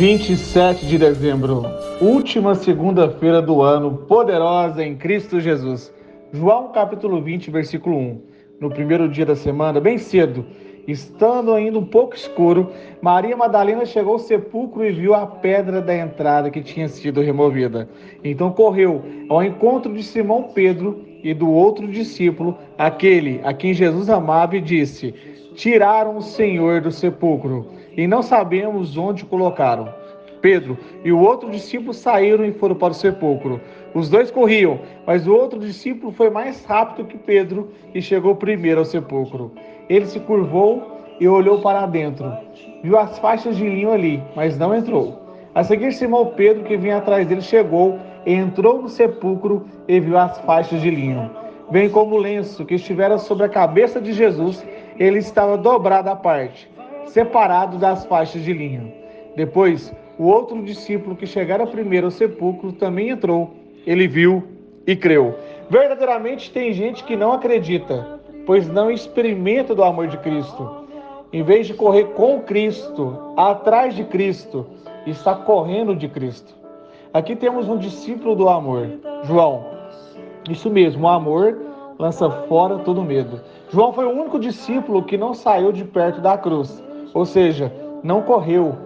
27 de dezembro, última segunda-feira do ano, poderosa em Cristo Jesus. João capítulo 20, versículo 1. No primeiro dia da semana, bem cedo, estando ainda um pouco escuro, Maria Madalena chegou ao sepulcro e viu a pedra da entrada que tinha sido removida. Então correu ao encontro de Simão Pedro e do outro discípulo, aquele a quem Jesus amava, e disse: Tiraram o Senhor do sepulcro e não sabemos onde colocaram. Pedro e o outro discípulo saíram e foram para o sepulcro. Os dois corriam, mas o outro discípulo foi mais rápido que Pedro e chegou primeiro ao sepulcro. Ele se curvou e olhou para dentro. Viu as faixas de linho ali, mas não entrou. A seguir, Simão Pedro, que vinha atrás dele, chegou, entrou no sepulcro e viu as faixas de linho. Bem como o lenço que estivera sobre a cabeça de Jesus, ele estava dobrado à parte separado das faixas de linho. Depois, o outro discípulo que chegara primeiro ao sepulcro também entrou. Ele viu e creu. Verdadeiramente tem gente que não acredita, pois não experimenta do amor de Cristo. Em vez de correr com Cristo, atrás de Cristo, está correndo de Cristo. Aqui temos um discípulo do amor, João. Isso mesmo, o amor lança fora todo medo. João foi o único discípulo que não saiu de perto da cruz. Ou seja, não correu.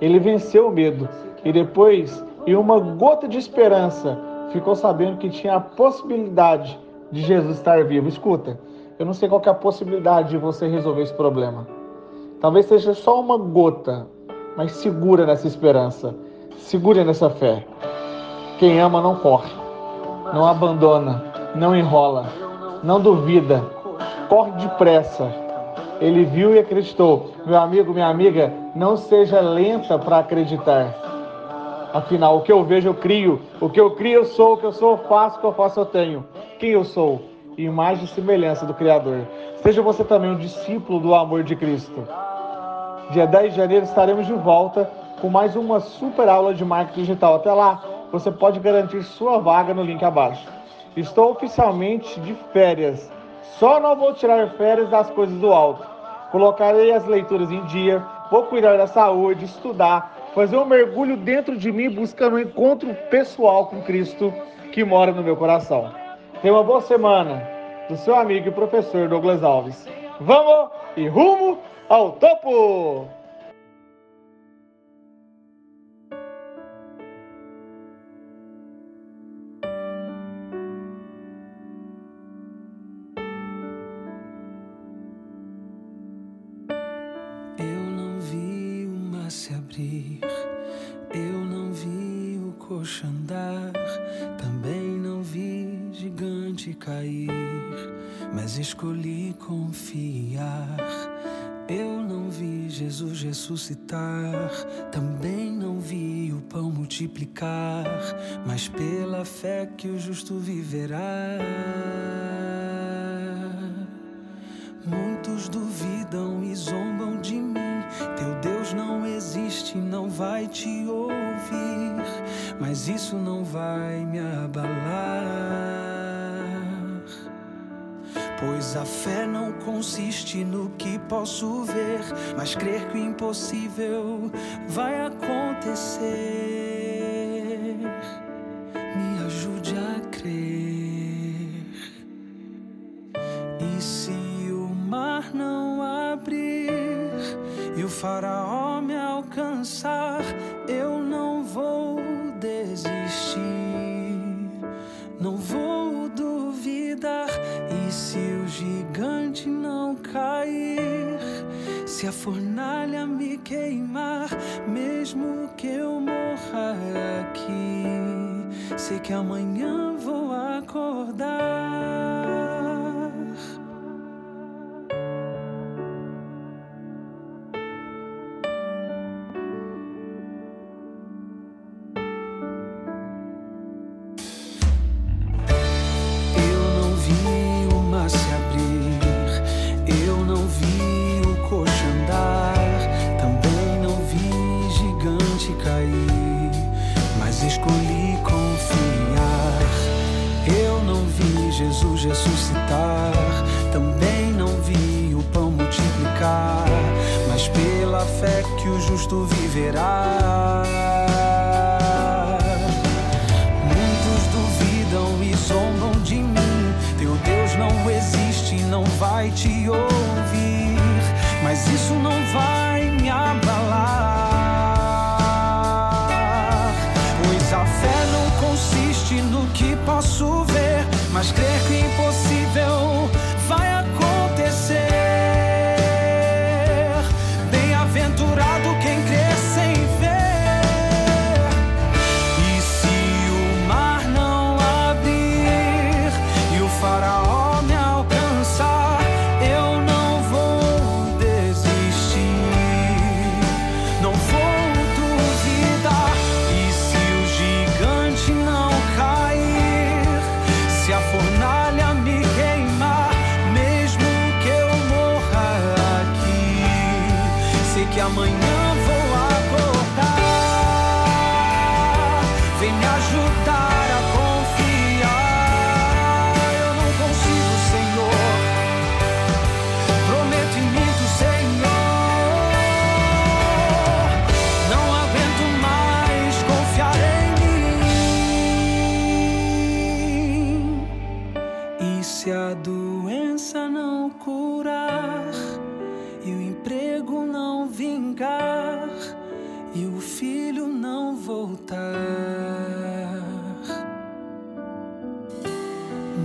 Ele venceu o medo e depois, em uma gota de esperança, ficou sabendo que tinha a possibilidade de Jesus estar vivo. Escuta, eu não sei qual é a possibilidade de você resolver esse problema. Talvez seja só uma gota, mas segura nessa esperança, segura nessa fé. Quem ama não corre, não abandona, não enrola, não duvida, corre depressa ele viu e acreditou. Meu amigo, minha amiga, não seja lenta para acreditar. Afinal, o que eu vejo, eu crio. O que eu crio, eu sou. O que eu sou, eu faço. O que eu faço, eu tenho. Quem eu sou? Imagem e semelhança do Criador. Seja você também um discípulo do amor de Cristo. Dia 10 de janeiro estaremos de volta com mais uma super aula de marketing digital. Até lá, você pode garantir sua vaga no link abaixo. Estou oficialmente de férias. Só não vou tirar férias das coisas do alto. Colocarei as leituras em dia, vou cuidar da saúde, estudar, fazer um mergulho dentro de mim buscando um encontro pessoal com Cristo que mora no meu coração. Tenha uma boa semana do seu amigo e professor Douglas Alves. Vamos e rumo ao topo! Se abrir. Eu não vi o coxo andar, também não vi gigante cair, mas escolhi confiar. Eu não vi Jesus ressuscitar, também não vi o pão multiplicar, mas pela fé que o justo viverá. Existe, não vai te ouvir, mas isso não vai me abalar. Pois a fé não consiste no que posso ver, mas crer que o impossível vai acontecer. Me ajude a crer. E se o mar não abrir? e o faraó resistir, não vou duvidar. E se o gigante não cair, se a fornalha me queimar, mesmo que eu morra aqui, sei que amanhã vou acordar. Também não vi o pão multiplicar, mas pela fé que o justo viverá. Muitos duvidam e zombam de mim. Teu Deus não existe, não vai te ouvir. Mas isso não vai me abalar. Pois a fé não consiste no que posso ver mas crer que o impossível